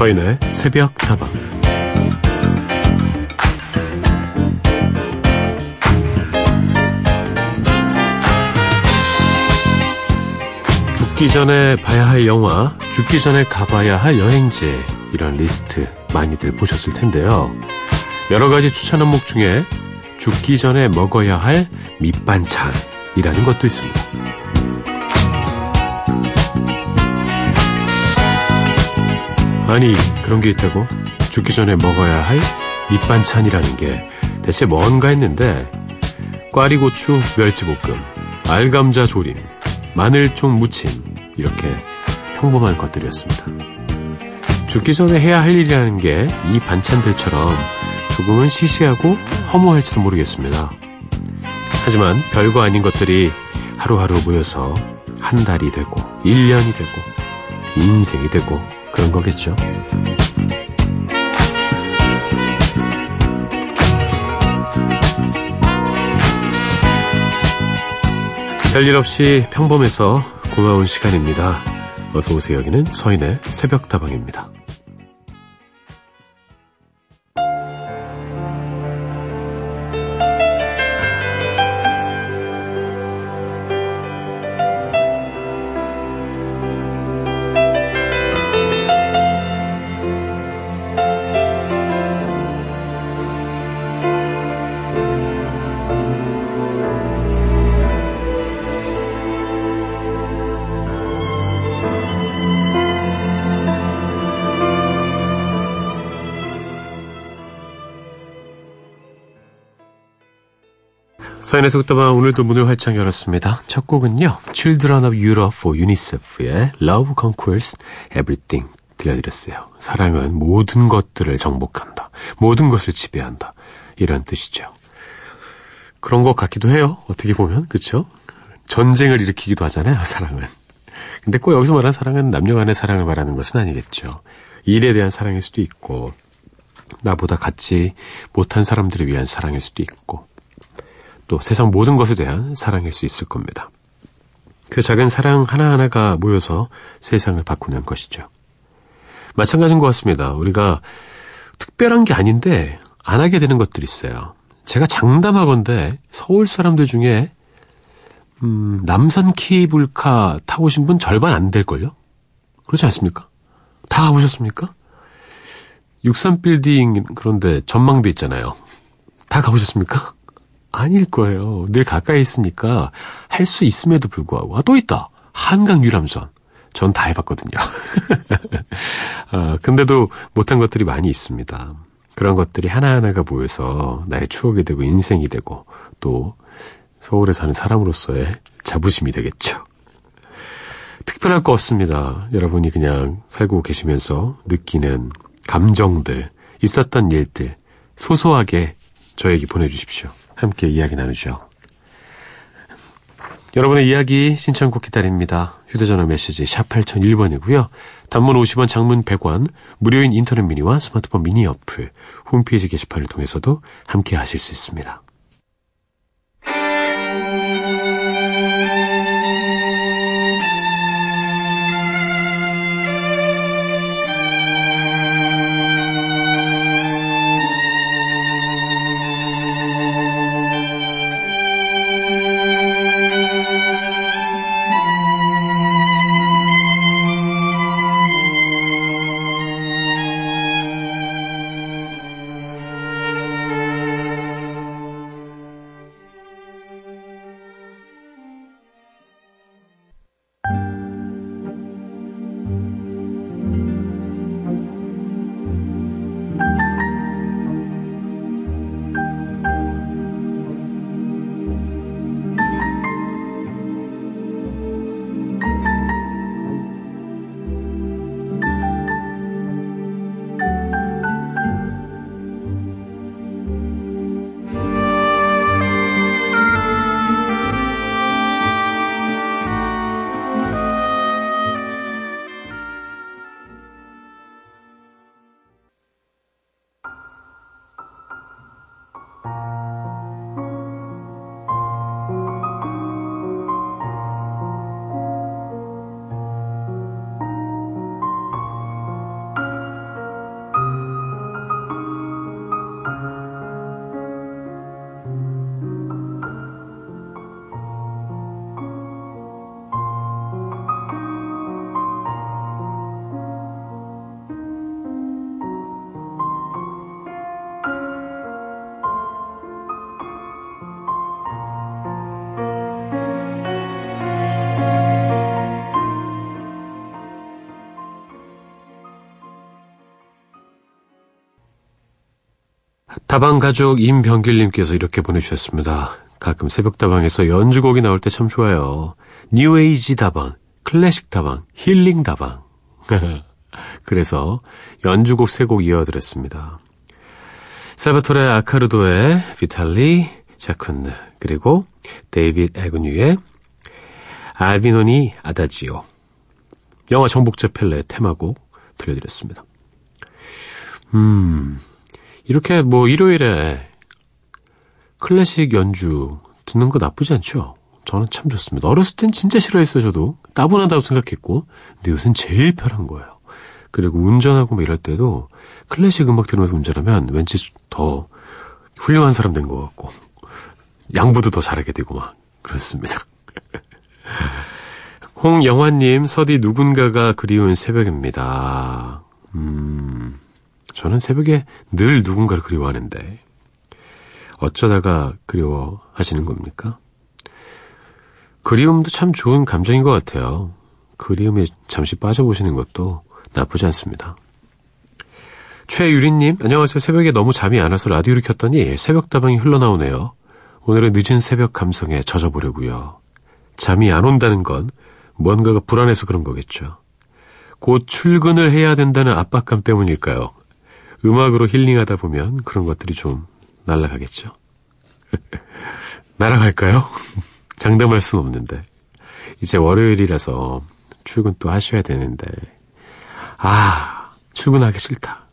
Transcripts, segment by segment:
서인의 새벽 다방 죽기 전에 봐야 할 영화, 죽기 전에 가봐야 할 여행지 이런 리스트 많이들 보셨을 텐데요. 여러 가지 추천 항목 중에 죽기 전에 먹어야 할 밑반찬이라는 것도 있습니다. 아니, 그런 게 있다고? 죽기 전에 먹어야 할 밑반찬이라는 게 대체 뭔가 했는데, 꽈리고추 멸치볶음, 알감자 조림, 마늘총 무침, 이렇게 평범한 것들이었습니다. 죽기 전에 해야 할 일이라는 게 이 반찬들처럼 조금은 시시하고 허무할지도 모르겠습니다. 하지만 별거 아닌 것들이 하루하루 모여서 한 달이 되고, 1년이 되고, 인생이 되고, 그런 거겠죠. 별일 없이 평범해서 고마운 시간입니다. 어서 오세요. 여기는 서인의 새벽다방입니다. 속다방 오늘도 문을 활짝 열었습니다. 첫 곡은요. Children of Europe for UNICEF의 Love Conquers Everything 들려드렸어요. 사랑은 모든 것들을 정복한다. 모든 것을 지배한다. 이런 뜻이죠. 그런 것 같기도 해요. 어떻게 보면. 그쵸? 전쟁을 일으키기도 하잖아요. 사랑은. 근데 꼭 여기서 말하는 사랑은 남녀 간의 사랑을 말하는 것은 아니겠죠. 일에 대한 사랑일 수도 있고 나보다 같지 못한 사람들을 위한 사랑일 수도 있고 또 세상 모든 것에 대한 사랑일 수 있을 겁니다. 그 작은 사랑 하나하나가 모여서 세상을 바꾸는 것이죠. 마찬가지인 것 같습니다. 우리가 특별한 게 아닌데 안 하게 되는 것들이 있어요. 제가 장담하건데 서울 사람들 중에 음, 남산 케이블카 타보신 분 절반 안 될걸요? 그렇지 않습니까? 다 가보셨습니까? 63빌딩 그런데 전망대 있잖아요. 다 가보셨습니까? 아닐 거예요. 늘 가까이 있으니까 할 수 있음에도 불구하고. 아, 또 있다. 한강 유람선. 전 다 해봤거든요. 아, 근데도 못한 것들이 많이 있습니다. 그런 것들이 하나하나가 모여서 나의 추억이 되고 인생이 되고 또 서울에 사는 사람으로서의 자부심이 되겠죠. 특별할 거 없습니다. 여러분이 그냥 살고 계시면서 느끼는 감정들, 있었던 일들, 소소하게 저에게 보내주십시오. 함께 이야기 나누죠. 여러분의 이야기 신청곡 기다립니다. 휴대전화 메시지 샵 8001번이고요. 단문 50원, 장문 100원, 무료인 인터넷 미니와 스마트폰 미니 어플, 홈페이지 게시판을 통해서도 함께 하실 수 있습니다. 다방 가족 임병길님께서 이렇게 보내주셨습니다. 가끔 새벽 다방에서 연주곡이 나올 때 참 좋아요. 뉴에이지 다방, 클래식 다방, 힐링 다방. 그래서 연주곡 세 곡 이어드렸습니다. 살바토레 아카르도의 비탈리 샤콘느 그리고 데이빗 어그뉴의 알비노니 아다지오 영화 정복자 펠레 테마곡 들려드렸습니다. 음 이렇게 뭐 일요일에 클래식 연주 듣는 거 나쁘지 않죠? 저는 참 좋습니다. 어렸을 땐 진짜 싫어했어요, 저도. 따분하다고 생각했고. 근데 요새는 제일 편한 거예요. 그리고 운전하고 뭐 이럴 때도 클래식 음악 들으면서 운전하면 왠지 더 훌륭한 사람 된 것 같고. 양보도 더 잘하게 되고 막. 그렇습니다. 홍영화님, 서디 누군가가 그리운 새벽입니다. 음, 저는 새벽에 늘 누군가를 그리워하는데, 어쩌다가 그리워하시는 겁니까? 그리움도 참 좋은 감정인 것 같아요. 그리움에 잠시 빠져보시는 것도 나쁘지 않습니다. 최유리님, 안녕하세요. 새벽에 너무 잠이 안 와서 라디오를 켰더니 새벽다방이 흘러나오네요. 오늘은 늦은 새벽 감성에 젖어보려고요. 잠이 안 온다는 건 뭔가가 불안해서 그런 거겠죠. 곧 출근을 해야 된다는 압박감 때문일까요? 음악으로 힐링하다 보면 그런 것들이 좀 날아가겠죠. 날아갈까요? 장담할 수는 없는데. 이제 월요일이라서 출근 또 하셔야 되는데. 아, 출근하기 싫다.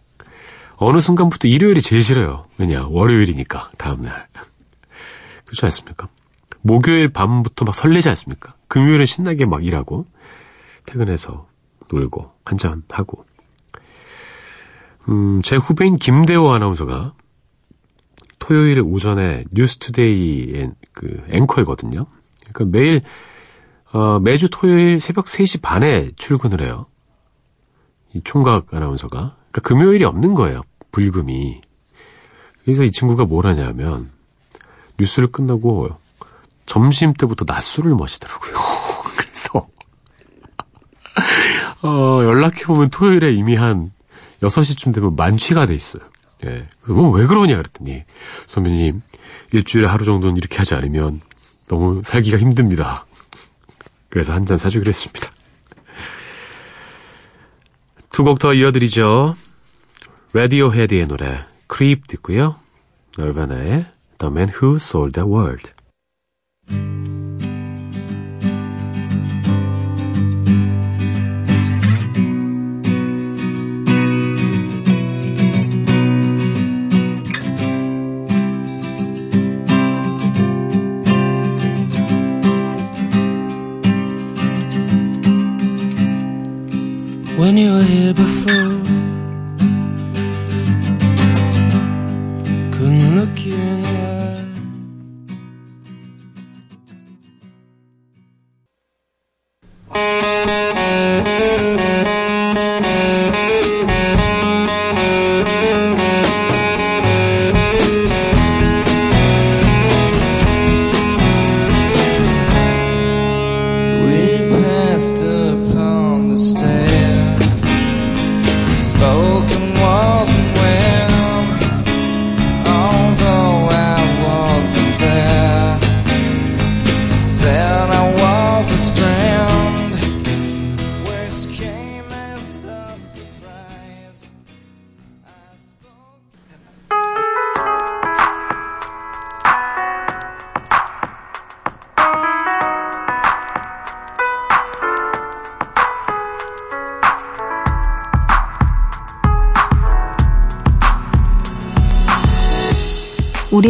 어느 순간부터 일요일이 제일 싫어요. 왜냐, 월요일이니까, 다음날. 그렇지 않습니까? 목요일 밤부터 막 설레지 않습니까? 금요일에 신나게 막 일하고, 퇴근해서 놀고, 한잔하고. 음, 제 후배인 김대호 아나운서가 토요일 오전에 뉴스투데이의 그 앵커이거든요. 그러니까 매일 어, 매주 토요일 새벽 3시 반에 출근을 해요. 이 총각 아나운서가. 그러니까 금요일이 없는 거예요. 불금이. 그래서 이 친구가 뭘 하냐면 뉴스를 끝나고 점심 때부터 낮술을 마시더라고요. 그래서 어, 연락해 보면 토요일에 이미 한 6시쯤 되면 만취가 돼 있어요. 예. 그럼 왜 그러냐 그랬더니 선배님 일주일에 하루 정도는 이렇게 하지 않으면 너무 살기가 힘듭니다. 그래서 한 잔 사주기로 했습니다. 두 곡 더 이어드리죠. 라디오 헤드의 노래 크립 듣고요. 널바나의 The Man Who Sold the World when you were here before. Couldn't look you in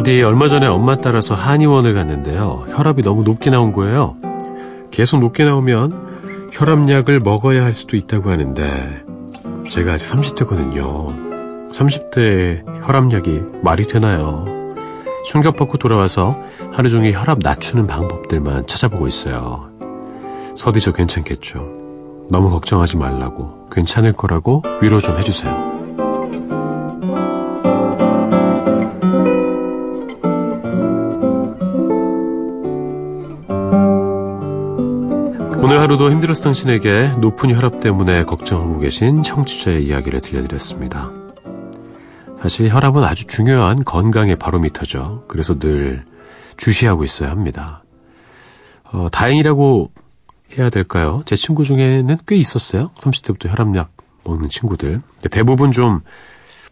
서디 얼마 전에 엄마 따라서 한의원을 갔는데요. 혈압이 너무 높게 나온 거예요. 계속 높게 나오면 혈압약을 먹어야 할 수도 있다고 하는데 제가 아직 30대거든요. 30대에 혈압약이 말이 되나요? 충격받고 돌아와서 하루 종일 혈압 낮추는 방법들만 찾아보고 있어요. 서디 저 괜찮겠죠? 너무 걱정하지 말라고 괜찮을 거라고 위로 좀 해주세요. 하루도 힘들었을 당신에게 높은 혈압 때문에 걱정하고 계신 청취자의 이야기를 들려드렸습니다. 사실 혈압은 아주 중요한 건강의 바로미터죠. 그래서 늘 주시하고 있어야 합니다. 어, 다행이라고 해야 될까요? 제 친구 중에는 꽤 있었어요. 30대부터 혈압약 먹는 친구들. 대부분 좀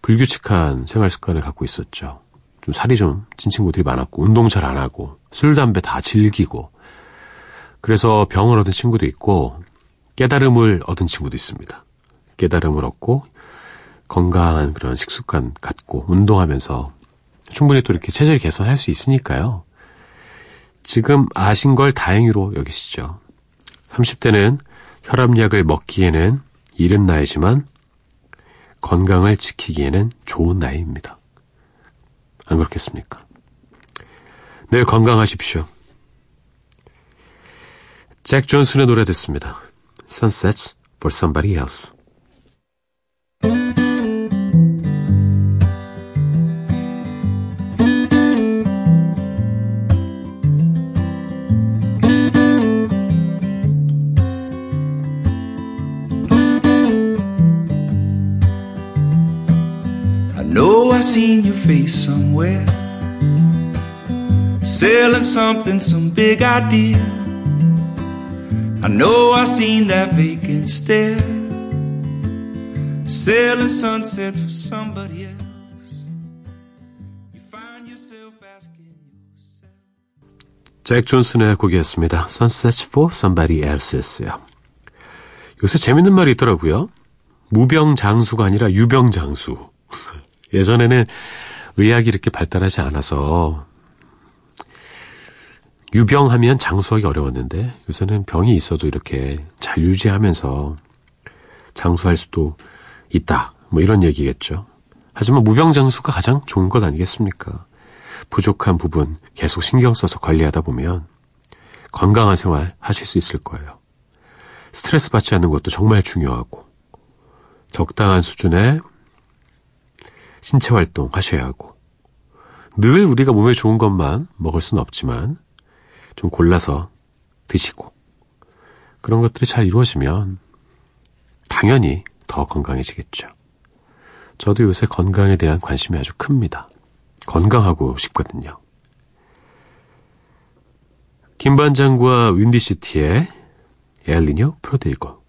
불규칙한 생활 습관을 갖고 있었죠. 좀 살이 좀 찐 친구들이 많았고, 운동 잘 안 하고, 술, 담배 다 즐기고, 그래서 병을 얻은 친구도 있고, 깨달음을 얻은 친구도 있습니다. 깨달음을 얻고, 건강한 그런 식습관 갖고 운동하면서 충분히 또 이렇게 체질 개선할 수 있으니까요. 지금 아신 걸 다행으로 여기시죠. 30대는 혈압약을 먹기에는 이른 나이지만 건강을 지키기에는 좋은 나이입니다. 안 그렇겠습니까? 늘 건강하십시오. 잭 존슨의 노래 듣습니다. Sunsets for Somebody Else. I seen your face somewhere Selling something, some big idea I know I seen that vacant stare Selling sunsets for somebody else 잭 존슨의 곡이었습니다. Sunsets for somebody else였어요. 요새 재밌는 말이 있더라고요. 무병장수가 아니라 유병장수. 예전에는 의학이 이렇게 발달하지 않아서 유병하면 장수하기 어려웠는데 요새는 병이 있어도 이렇게 잘 유지하면서 장수할 수도 있다. 뭐 이런 얘기겠죠. 하지만 무병장수가 가장 좋은 것 아니겠습니까? 부족한 부분 계속 신경 써서 관리하다 보면 건강한 생활 하실 수 있을 거예요. 스트레스 받지 않는 것도 정말 중요하고 적당한 수준의 신체 활동 하셔야 하고 늘 우리가 몸에 좋은 것만 먹을 수는 없지만 좀 골라서 드시고 그런 것들이 잘 이루어지면 당연히 더 건강해지겠죠. 저도 요새 건강에 대한 관심이 아주 큽니다. 건강하고 싶거든요. 김반장과 윈디시티의 엘리뇨 프로데이고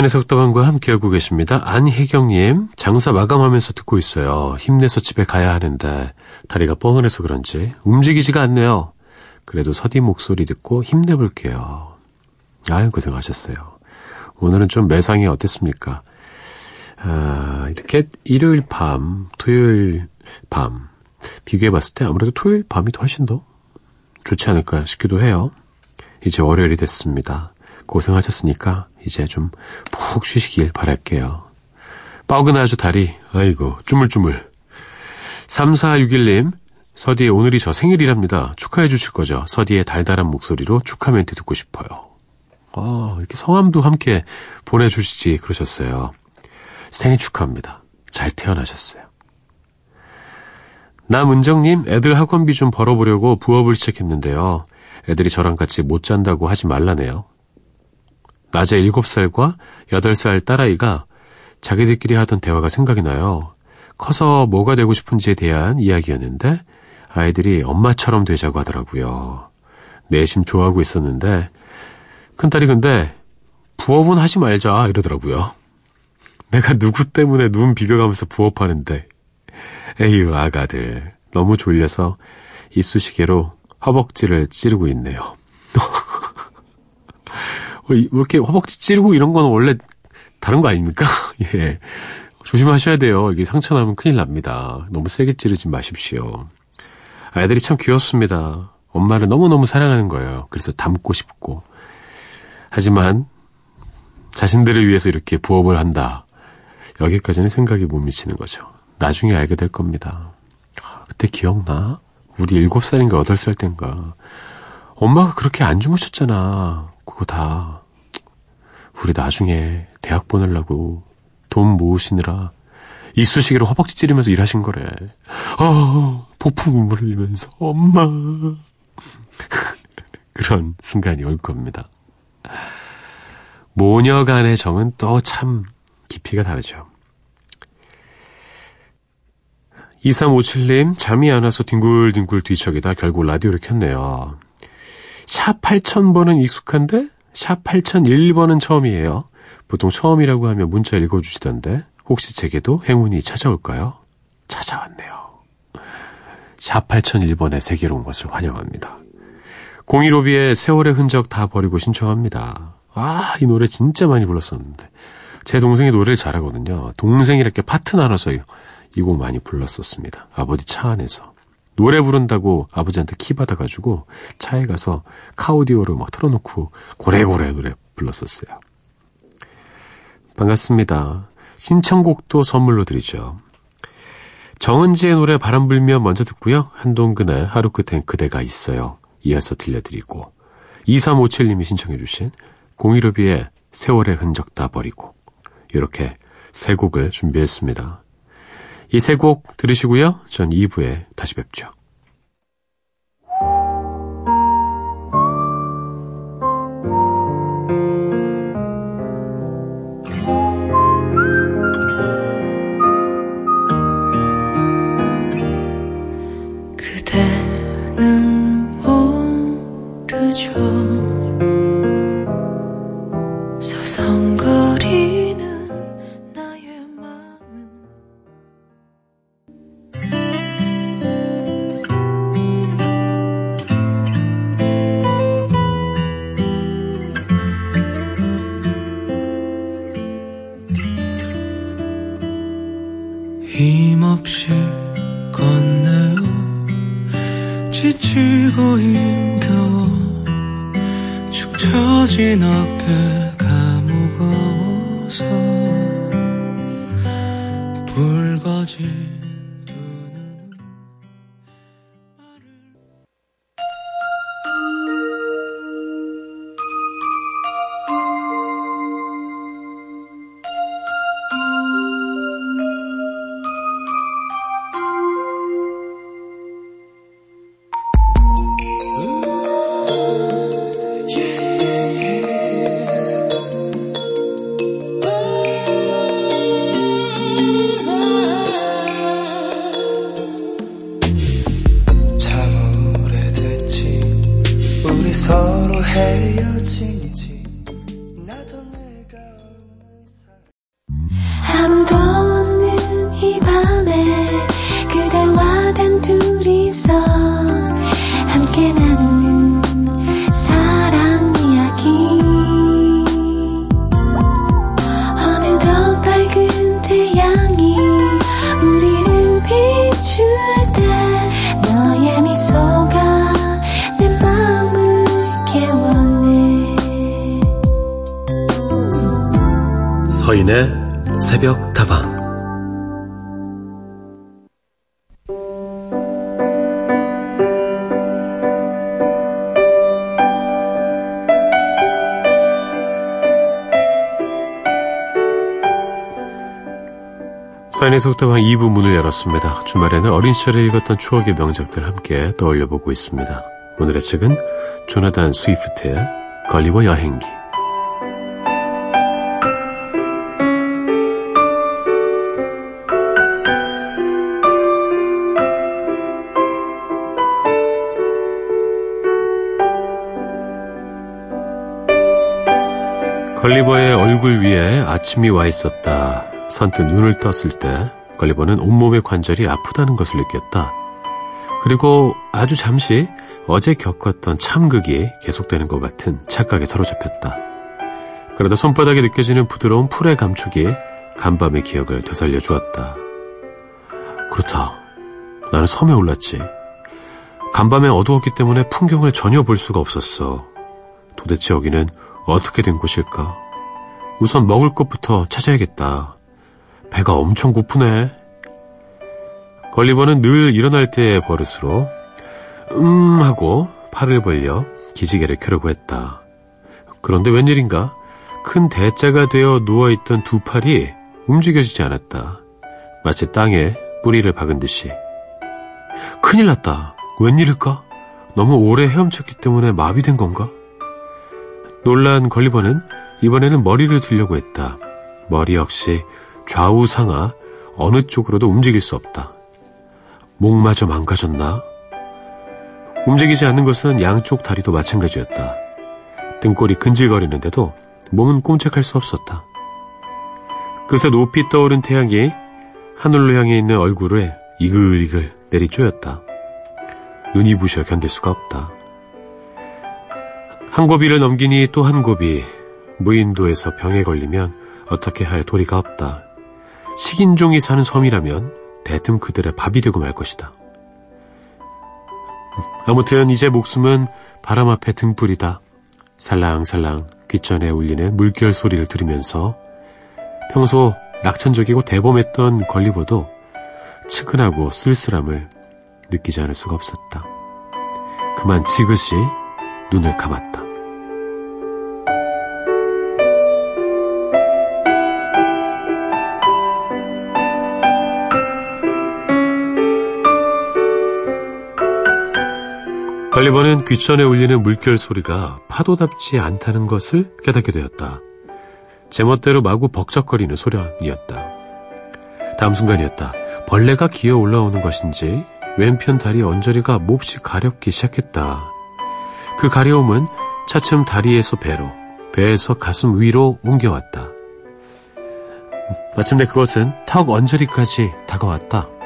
사연의 속담원과 함께하고 계십니다. 안혜경님, 장사 마감하면서 듣고 있어요. 힘내서 집에 가야 하는데 다리가 뻐근해서 그런지 움직이지가 않네요. 그래도 서디 목소리 듣고 힘내볼게요. 아유, 고생하셨어요. 오늘은 좀 매상이 어땠습니까? 아, 이렇게 일요일 밤, 토요일 밤 비교해봤을 때 아무래도 토요일 밤이 훨씬 더 좋지 않을까 싶기도 해요. 이제 월요일이 됐습니다. 고생하셨으니까 이제 좀 푹 쉬시길 바랄게요. 뻐근하죠 다리. 아이고 주물주물. 3461님 서디의 오늘이 저 생일이랍니다. 축하해 주실 거죠? 서디의 달달한 목소리로 축하 멘트 듣고 싶어요. 아, 이렇게 성함도 함께 보내주시지 그러셨어요. 생일 축하합니다. 잘 태어나셨어요. 남은정님, 애들 학원비 좀 벌어보려고 부업을 시작했는데요. 애들이 저랑 같이 못 잔다고 하지 말라네요. 낮에 7살과 8살 딸아이가 자기들끼리 하던 대화가 생각이 나요. 커서 뭐가 되고 싶은지에 대한 이야기였는데 아이들이 엄마처럼 되자고 하더라고요. 내심 좋아하고 있었는데 큰딸이 근데 부업은 하지 말자 이러더라고요. 내가 누구 때문에 눈 비벼가면서 부업하는데 에휴 아가들 너무 졸려서 이쑤시개로 허벅지를 찌르고 있네요. 어, 이렇게 허벅지 찌르고 이런 건 원래 다른 거 아닙니까? 예. 조심하셔야 돼요. 이게 상처 나면 큰일 납니다. 너무 세게 찌르지 마십시오. 아이들이 참 귀엽습니다. 엄마를 너무너무 사랑하는 거예요. 그래서 닮고 싶고. 하지만 자신들을 위해서 이렇게 부업을 한다. 여기까지는 생각이 못 미치는 거죠. 나중에 알게 될 겁니다. 아, 그때 기억나? 우리 일곱 살인가 여덟 살 땐가. 엄마가 그렇게 안 주무셨잖아. 그거 다. 우리 나중에 대학 보내려고 돈 모으시느라 이쑤시개로 허벅지 찌르면서 일하신 거래. 아, 폭풍 눈물을 흘리면서 엄마. 그런 순간이 올 겁니다. 모녀 간의 정은 또 참 깊이가 다르죠. 2357님, 잠이 안 와서 뒹굴뒹굴 뒤척이다 결국 라디오를 켰네요. 샵 8000번은 익숙한데, 샵 8001번은 처음이에요. 보통 처음이라고 하면 문자 읽어주시던데, 혹시 제게도 행운이 찾아올까요? 찾아왔네요. 샵 8001번에 세계로 온 것을 환영합니다. 015B의 세월의 흔적 다 버리고 신청합니다. 아, 이 노래 진짜 많이 불렀었는데. 제 동생이 노래를 잘하거든요. 동생이 이렇게 파트 나눠서 이 곡 많이 불렀었습니다. 아버지 차 안에서. 노래 부른다고 아버지한테 키 받아가지고 차에 가서 카오디오를 막 틀어놓고 고래고래 노래 불렀었어요. 반갑습니다. 신청곡도 선물로 드리죠. 정은지의 노래 바람 불면 먼저 듣고요. 한동근의 하루 끝엔 그대가 있어요. 이어서 들려드리고 2357님이 신청해 주신 015B의 세월의 흔적 다 버리고 이렇게 세 곡을 준비했습니다. 이 세 곡 들으시고요. 전 2부에 다시 뵙죠. 사인의 속담 한 2부 문을 열었습니다. 주말에는 어린 시절에 읽었던 추억의 명작들 함께 떠올려 보고 있습니다. 오늘의 책은 조나단 스위프트의 걸리버 여행기. 걸리버의 얼굴 위에 아침이 와 있었다. 선뜻 눈을 떴을 때 걸리버는 온몸의 관절이 아프다는 것을 느꼈다. 그리고 아주 잠시 어제 겪었던 참극이 계속되는 것 같은 착각에 사로잡혔다. 그러다 손바닥에 느껴지는 부드러운 풀의 감촉이 간밤의 기억을 되살려 주었다. 그렇다. 나는 섬에 올랐지. 간밤에 어두웠기 때문에 풍경을 전혀 볼 수가 없었어. 도대체 여기는 어떻게 된 곳일까? 우선 먹을 것부터 찾아야겠다. 배가 엄청 고프네. 걸리버는 늘 일어날 때의 버릇으로 음 하고 팔을 벌려 기지개를 켜려고 했다. 그런데 웬일인가 큰 대자가 되어 누워있던 두 팔이 움직여지지 않았다. 마치 땅에 뿌리를 박은 듯이. 큰일 났다. 웬일일까? 너무 오래 헤엄쳤기 때문에 마비된 건가? 놀란 걸리버는 이번에는 머리를 들려고 했다. 머리 역시 좌우 상하 어느 쪽으로도 움직일 수 없다. 목마저 망가졌나? 움직이지 않는 것은 양쪽 다리도 마찬가지였다. 등골이 근질거리는데도 몸은 꼼짝할 수 없었다. 그새 높이 떠오른 태양이 하늘로 향해 있는 얼굴에 이글이글 내리쬐었다. 눈이 부셔 견딜 수가 없다. 한 고비를 넘기니 또 한 고비. 무인도에서 병에 걸리면 어떻게 할 도리가 없다. 식인종이 사는 섬이라면 대뜸 그들의 밥이 되고 말 것이다. 아무튼 이제 목숨은 바람 앞에 등불이다. 살랑살랑 귓전에 울리는 물결 소리를 들으면서 평소 낙천적이고 대범했던 걸리버도 측은하고 쓸쓸함을 느끼지 않을 수가 없었다. 그만 지그시 눈을 감았다. 걸리버는 귀천에 울리는 물결 소리가 파도답지 않다는 것을 깨닫게 되었다. 제멋대로 마구 벅적거리는 소련이었다. 다음 순간이었다. 벌레가 기어 올라오는 것인지 왼편 다리 언저리가 몹시 가렵기 시작했다. 그 가려움은 차츰 다리에서 배로, 배에서 가슴 위로 옮겨왔다. 마침내 그것은 턱 언저리까지 다가왔다.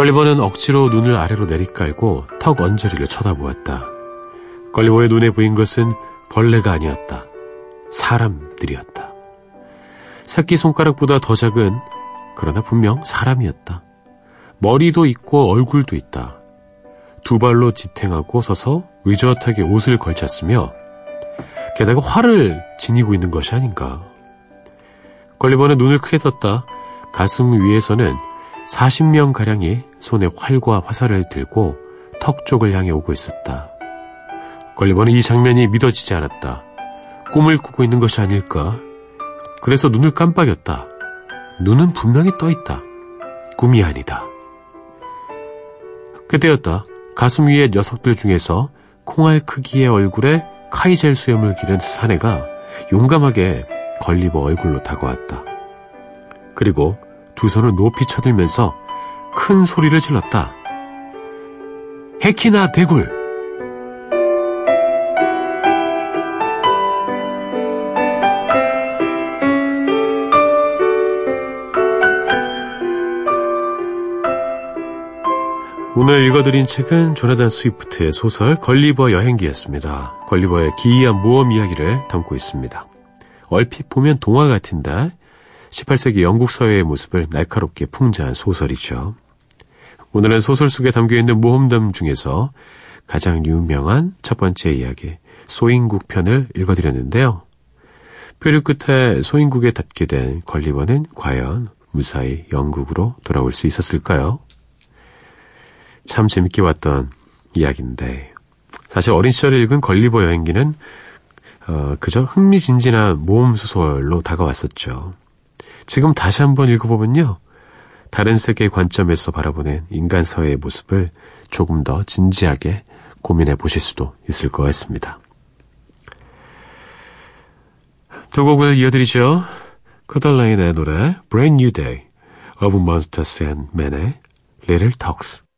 걸리버는 억지로 눈을 아래로 내리깔고 턱 언저리를 쳐다보았다. 걸리버의 눈에 보인 것은 벌레가 아니었다. 사람들이었다. 새끼 손가락보다 더 작은 그러나 분명 사람이었다. 머리도 있고 얼굴도 있다. 두 발로 지탱하고 서서 의젓하게 옷을 걸쳤으며 게다가 활을 지니고 있는 것이 아닌가. 걸리버는 눈을 크게 떴다. 가슴 위에서는 40명가량이 손에 활과 화살을 들고 턱 쪽을 향해 오고 있었다. 걸리버는 이 장면이 믿어지지 않았다. 꿈을 꾸고 있는 것이 아닐까? 그래서 눈을 깜빡였다. 눈은 분명히 떠 있다. 꿈이 아니다. 그때였다. 가슴 위에 녀석들 중에서 콩알 크기의 얼굴에 카이젤 수염을 기른 사내가 용감하게 걸리버 얼굴로 다가왔다. 그리고 두 손을 높이 쳐들면서 큰 소리를 질렀다. 해키나 대굴! 오늘 읽어드린 책은 조나단 스위프트의 소설 걸리버 여행기였습니다. 걸리버의 기이한 모험 이야기를 담고 있습니다. 얼핏 보면 동화 같은데 18세기 영국 사회의 모습을 날카롭게 풍자한 소설이죠. 오늘은 소설 속에 담겨있는 모험담 중에서 가장 유명한 첫 번째 이야기 소인국 편을 읽어드렸는데요. 표류 끝에 소인국에 닿게 된 걸리버는 과연 무사히 영국으로 돌아올 수 있었을까요? 참 재밌게 봤던 이야기인데 사실 어린 시절에 읽은 걸리버 여행기는 어, 그저 흥미진진한 모험 소설로 다가왔었죠. 지금 다시 한번 읽어보면요. 다른 세계 관점에서 바라보는 인간 사회의 모습을 조금 더 진지하게 고민해 보실 수도 있을 것 같습니다. 두 곡을 이어드리죠. 커달라인의 노래 Brand New Day, of Monsters and Men의 Little Talks.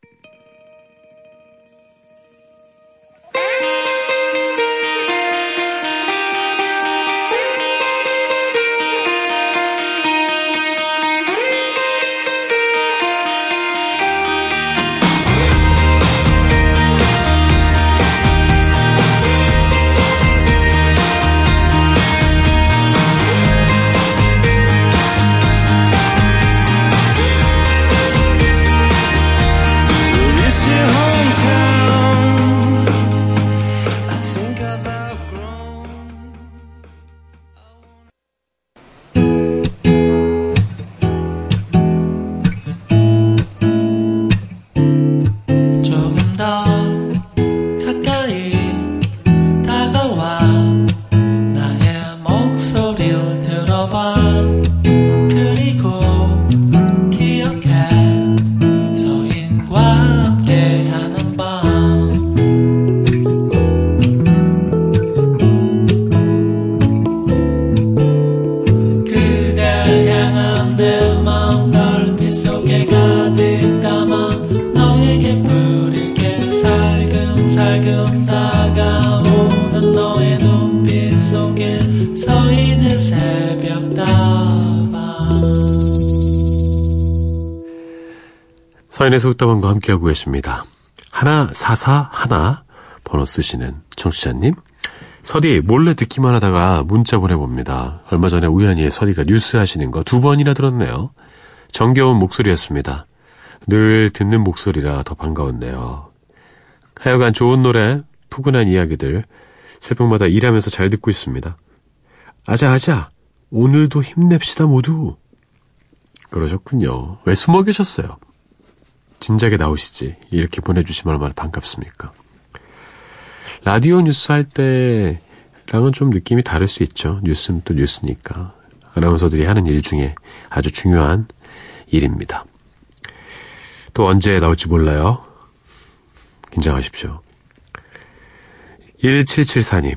teu 함께하고 계십니다. 하나 사사 하나 번호 쓰시는 청취자님. 서디 몰래 듣기만 하다가 문자 보내봅니다. 얼마 전에 우연히 서디가 뉴스 하시는 거 두 번이나 들었네요. 정겨운 목소리였습니다. 늘 듣는 목소리라 더 반가웠네요. 하여간 좋은 노래, 푸근한 이야기들 새벽마다 일하면서 잘 듣고 있습니다. 아자아자 오늘도 힘냅시다 모두. 그러셨군요. 왜 숨어 계셨어요? 진작에 나오시지. 이렇게 보내주시면 얼마나 반갑습니까? 라디오 뉴스 할 때랑은 좀 느낌이 다를 수 있죠. 뉴스는 또 뉴스니까. 아나운서들이 하는 일 중에 아주 중요한 일입니다. 또 언제 나올지 몰라요. 긴장하십시오. 1774님,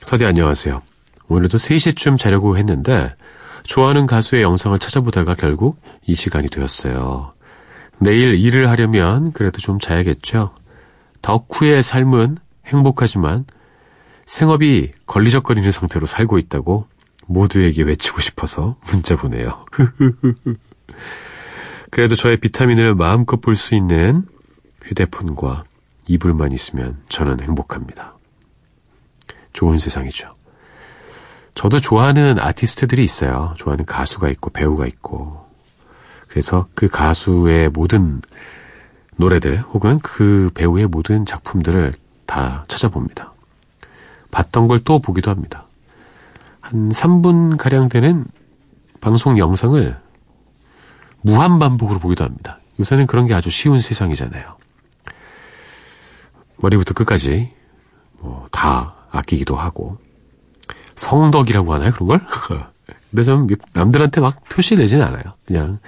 서디 안녕하세요. 오늘도 3시쯤 자려고 했는데 좋아하는 가수의 영상을 찾아보다가 결국 이 시간이 되었어요. 내일 일을 하려면 그래도 좀 자야겠죠. 덕후의 삶은 행복하지만 생업이 걸리적거리는 상태로 살고 있다고 모두에게 외치고 싶어서 문자 보내요. 그래도 저의 비타민을 마음껏 볼 수 있는 휴대폰과 이불만 있으면 저는 행복합니다. 좋은 세상이죠. 저도 좋아하는 아티스트들이 있어요. 좋아하는 가수가 있고 배우가 있고. 그래서 그 가수의 모든 노래들 혹은 그 배우의 모든 작품들을 다 찾아봅니다. 봤던 걸 또 보기도 합니다. 한 3분 가량 되는 방송 영상을 무한 반복으로 보기도 합니다. 요새는 그런 게 아주 쉬운 세상이잖아요. 머리부터 끝까지 뭐 다 아끼기도 하고 성덕이라고 하나요 그런 걸? 근데 좀 남들한테 막 표시 내지는 않아요. 그냥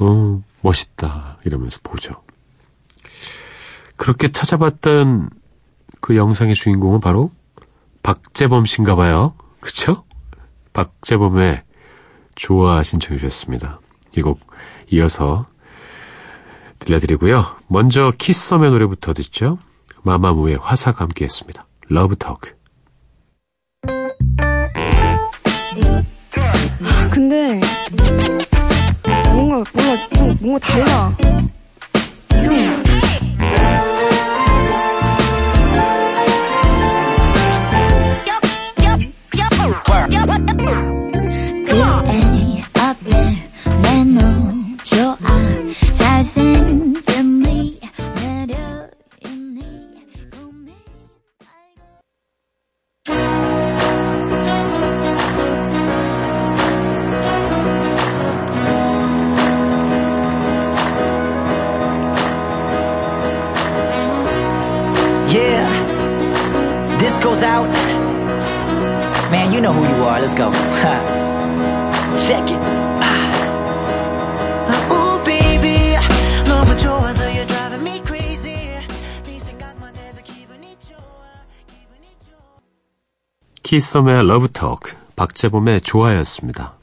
어 멋있다 이러면서 보죠. 그렇게 찾아봤던 그 영상의 주인공은 바로 박재범 씨인가 봐요. 그쵸? 박재범의 좋아 신청해 주셨습니다. 이 곡 이어서 들려드리고요. 먼저 키썸의 노래부터 듣죠. 마마무의 화사가 함께 했습니다. Love Talk. 근데 뭔가 몰라 좀 뭔가 달라. 이상해. 그래 어때 내놈 좋아 잘생 you know who you are. Let's go. Check it. Driving me crazy. 네 생각만 해도 기분이 좋아. 기분이 좋아. 키썸의 Love Talk, 박재범의 좋아였습니다.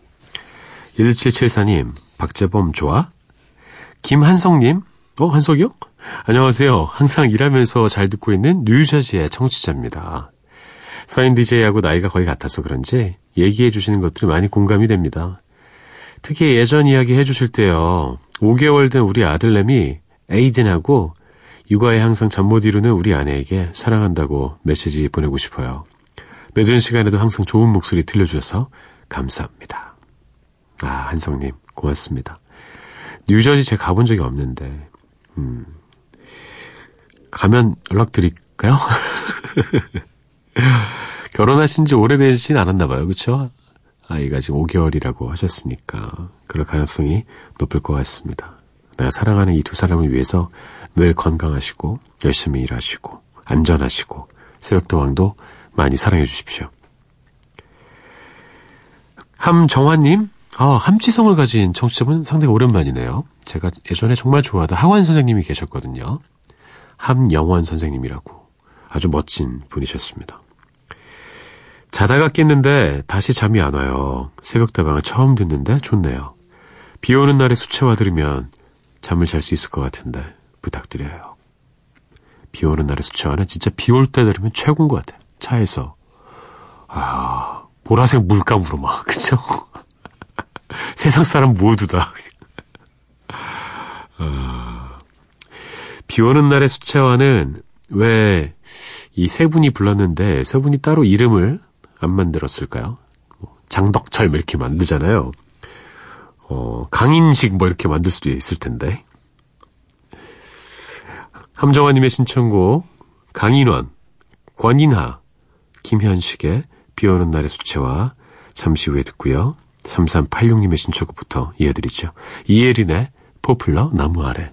1774님, 박재범 좋아? 김한성님, 어, 한석이요? 안녕하세요. 항상 일하면서 잘 듣고 있는 뉴저지의 청취자입니다. 서인 DJ하고 나이가 거의 같아서 그런지 얘기해 주시는 것들이 많이 공감이 됩니다. 특히 예전 이야기 해 주실 때요. 5개월 된 우리 아들내미 에이든하고 육아에 항상 잠 못 이루는 우리 아내에게 사랑한다고 메시지 보내고 싶어요. 늦은 시간에도 항상 좋은 목소리 들려주셔서 감사합니다. 아, 한성님, 고맙습니다. 뉴저지 제가 가본 적이 없는데, 음, 가면 연락드릴까요? 결혼하신 지 오래되진 않았나 봐요. 그쵸? 아이가 지금 5개월이라고 하셨으니까 그럴 가능성이 높을 것 같습니다. 내가 사랑하는 이 두 사람을 위해서 늘 건강하시고 열심히 일하시고 안전하시고 새벽도왕도 많이 사랑해 주십시오. 함정화님, 아, 함지성을 가진 청취자분 상당히 오랜만이네요. 제가 예전에 정말 좋아하던 학원 선생님이 계셨거든요. 함영원 선생님이라고 아주 멋진 분이셨습니다. 자다가 깼는데 다시 잠이 안 와요. 새벽다방을 처음 듣는데 좋네요. 비 오는 날에 수채화 들으면 잠을 잘 수 있을 것 같은데 부탁드려요. 비 오는 날에 수채화는 진짜 비 올 때 들으면 최고인 것 같아요. 차에서. 아, 보라색 물감으로 막, 그죠? 세상 사람 모두 다. 아, 비 오는 날의 수채화는 왜 이 세 분이 불렀는데 세 분이 따로 이름을 안 만들었을까요? 뭐 장덕철 뭐 이렇게 만들잖아요. 어, 강인식 뭐 이렇게 만들 수도 있을 텐데. 함정화님의 신청곡 강인원, 권인하, 김현식의 비 오는 날의 수채화 잠시 후에 듣고요. 3386님의 신청곡부터 이어드리죠. 이예린의 포플러 나무 아래.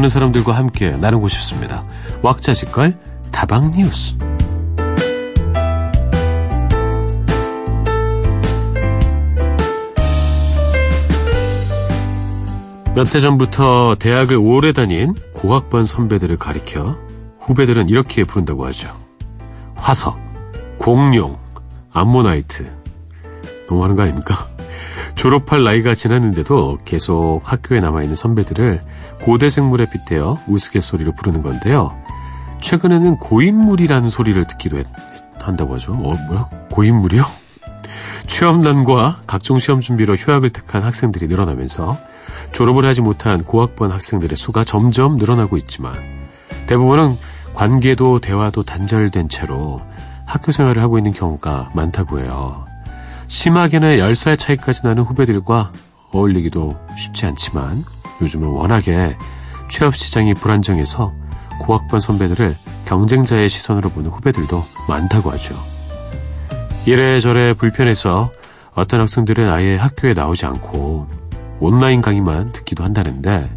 많은 사람들과 함께 나누고 싶습니다. 왁자지껄 다방 뉴스. 몇 해 전부터 대학을 오래 다닌 고학번 선배들을 가리켜 후배들은 이렇게 부른다고 하죠. 화석, 공룡, 암모나이트. 너무하는 거 아닙니까? 졸업할 나이가 지났는데도 계속 학교에 남아있는 선배들을 고대생물에 빗대어 우스갯소리로 부르는 건데요. 최근에는 고인물이라는 소리를 듣기도 했- 한다고 하죠. 어, 뭐야? 고인물이요? 취업난과 각종 시험 준비로 휴학을 택한 학생들이 늘어나면서 졸업을 하지 못한 고학번 학생들의 수가 점점 늘어나고 있지만 대부분은 관계도 대화도 단절된 채로 학교 생활을 하고 있는 경우가 많다고 해요. 심하게는 10살 차이까지 나는 후배들과 어울리기도 쉽지 않지만 요즘은 워낙에 취업 시장이 불안정해서 고학번 선배들을 경쟁자의 시선으로 보는 후배들도 많다고 하죠. 이래저래 불편해서 어떤 학생들은 아예 학교에 나오지 않고 온라인 강의만 듣기도 한다는데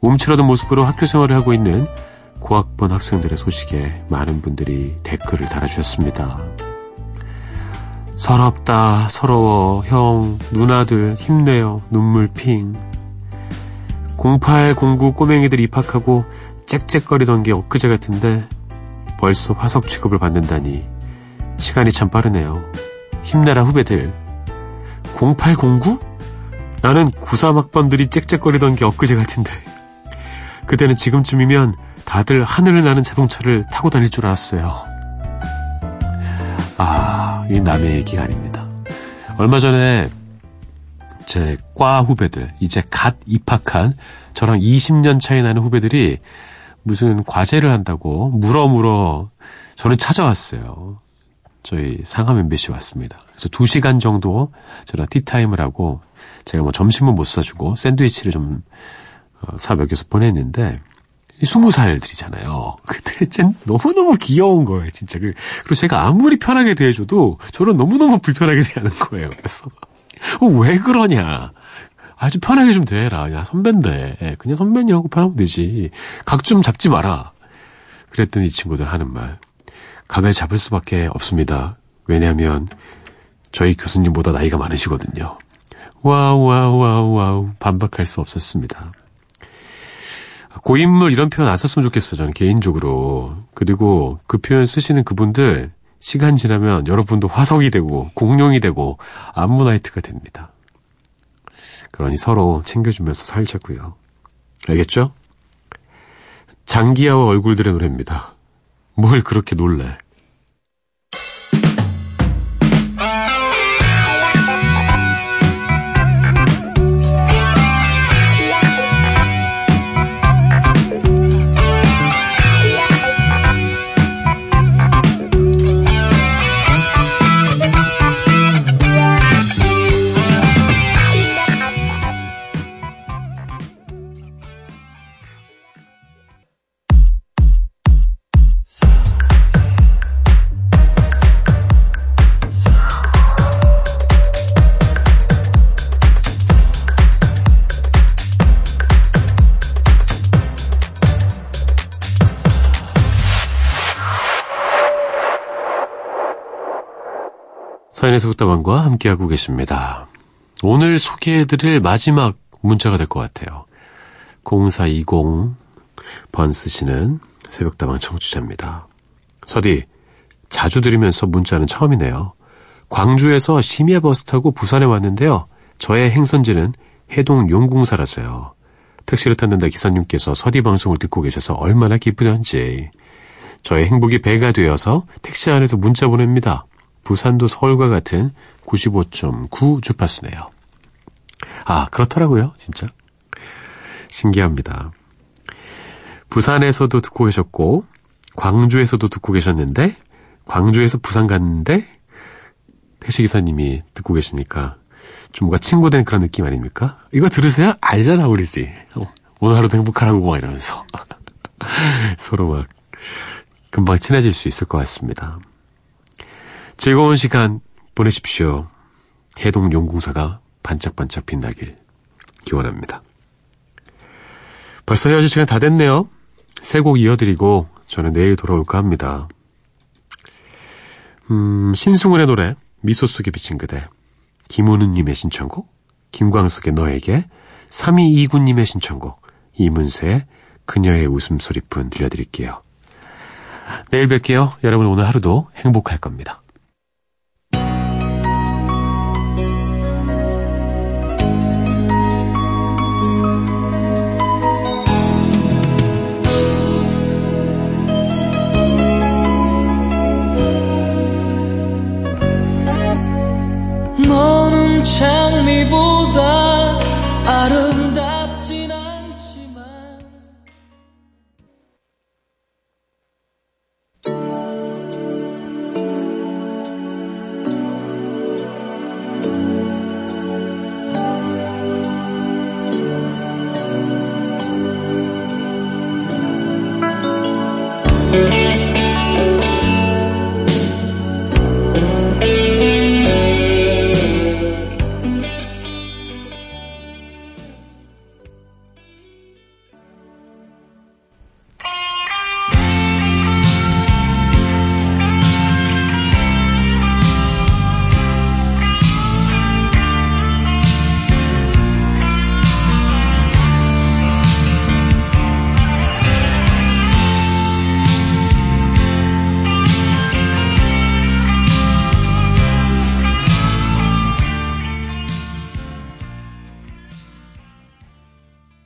움츠러든 모습으로 학교 생활을 하고 있는 고학번 학생들의 소식에 많은 분들이 댓글을 달아주셨습니다. 서럽다, 서러워, 형, 누나들, 힘내요, 눈물 핑. 0809 꼬맹이들 입학하고 짹짹거리던 게 엊그제 같은데 벌써 화석 취급을 받는다니 시간이 참 빠르네요. 힘내라 후배들. 0809? 나는 93학번들이 짹짹거리던 게 엊그제 같은데 그때는 지금쯤이면 다들 하늘을 나는 자동차를 타고 다닐 줄 알았어요. 아, 이 남의 얘기가 아닙니다. 얼마 전에 제 과 후배들, 이제 갓 입학한 저랑 20년 차이 나는 후배들이 무슨 과제를 한다고 물어 물어 저를 찾아왔어요. 저희 MBC 왔습니다. 그래서 2시간 정도 저랑 티타임을 하고 제가 뭐 점심은 못 사주고 샌드위치를 좀 어, 사 먹여서 보냈는데 스무 살들이잖아요. 근데 쟤 너무너무 귀여운 거예요, 진짜. 그- 그리고 제가 아무리 편하게 대해줘도 저는 너무너무 불편하게 대하는 거예요. 그래서 어, 왜 그러냐. 아주 편하게 좀 대해라. 야, 선배인데. 그냥 선배냐고 편하면 되지. 각 좀 잡지 마라. 그랬더니 이 친구들 하는 말. 각을 잡을 수밖에 없습니다. 왜냐하면 저희 교수님보다 나이가 많으시거든요. 와우, 와우, 와우, 와우. 반박할 수 없었습니다. 고인물 이런 표현 안 썼으면 좋겠어요. 저는 개인적으로. 그리고 그 표현 쓰시는 그분들 시간 지나면 여러분도 화석이 되고 공룡이 되고 암모나이트가 됩니다. 그러니 서로 챙겨주면서 살자고요. 알겠죠? 장기하와 얼굴들의 노래입니다. 뭘 그렇게 놀래? 서인의 속다방과 함께하고 계십니다. 오늘 소개해드릴 마지막 문자가 될 것 같아요. 0420 번스 씨는 새벽다방 청취자입니다. 서디, 자주 들으면서 문자는 처음이네요. 광주에서 심야 버스 타고 부산에 왔는데요. 저의 행선지는 해동 용궁사라서요. 택시를 탔는데 기사님께서 서디 방송을 듣고 계셔서 얼마나 기쁘던지. 저의 행복이 배가 되어서 택시 안에서 문자 보냅니다. 부산도 서울과 같은 95.9 주파수네요. 아, 그렇더라고요, 진짜. 신기합니다. 부산에서도 듣고 계셨고, 광주에서도 듣고 계셨는데, 광주에서 부산 갔는데, 택시기사님이 듣고 계시니까, 좀 뭔가 친구된 그런 느낌 아닙니까? 이거 들으세요? 알잖아, 우리지. 어, 오늘 하루도 행복하라고, 막 이러면서. 서로 막, 금방 친해질 수 있을 것 같습니다. 즐거운 시간 보내십시오. 해동 용궁사가 반짝반짝 빛나길 기원합니다. 벌써 헤어질 시간 다 됐네요. 세 곡 이어드리고 저는 내일 돌아올까 합니다. 음, 신승훈의 노래 미소 속에 비친 그대 김우는님의 신청곡 김광석의 너에게 3229님의 신청곡 이문세의 그녀의 웃음소리뿐 들려드릴게요. 내일 뵐게요. 여러분 오늘 하루도 행복할 겁니다.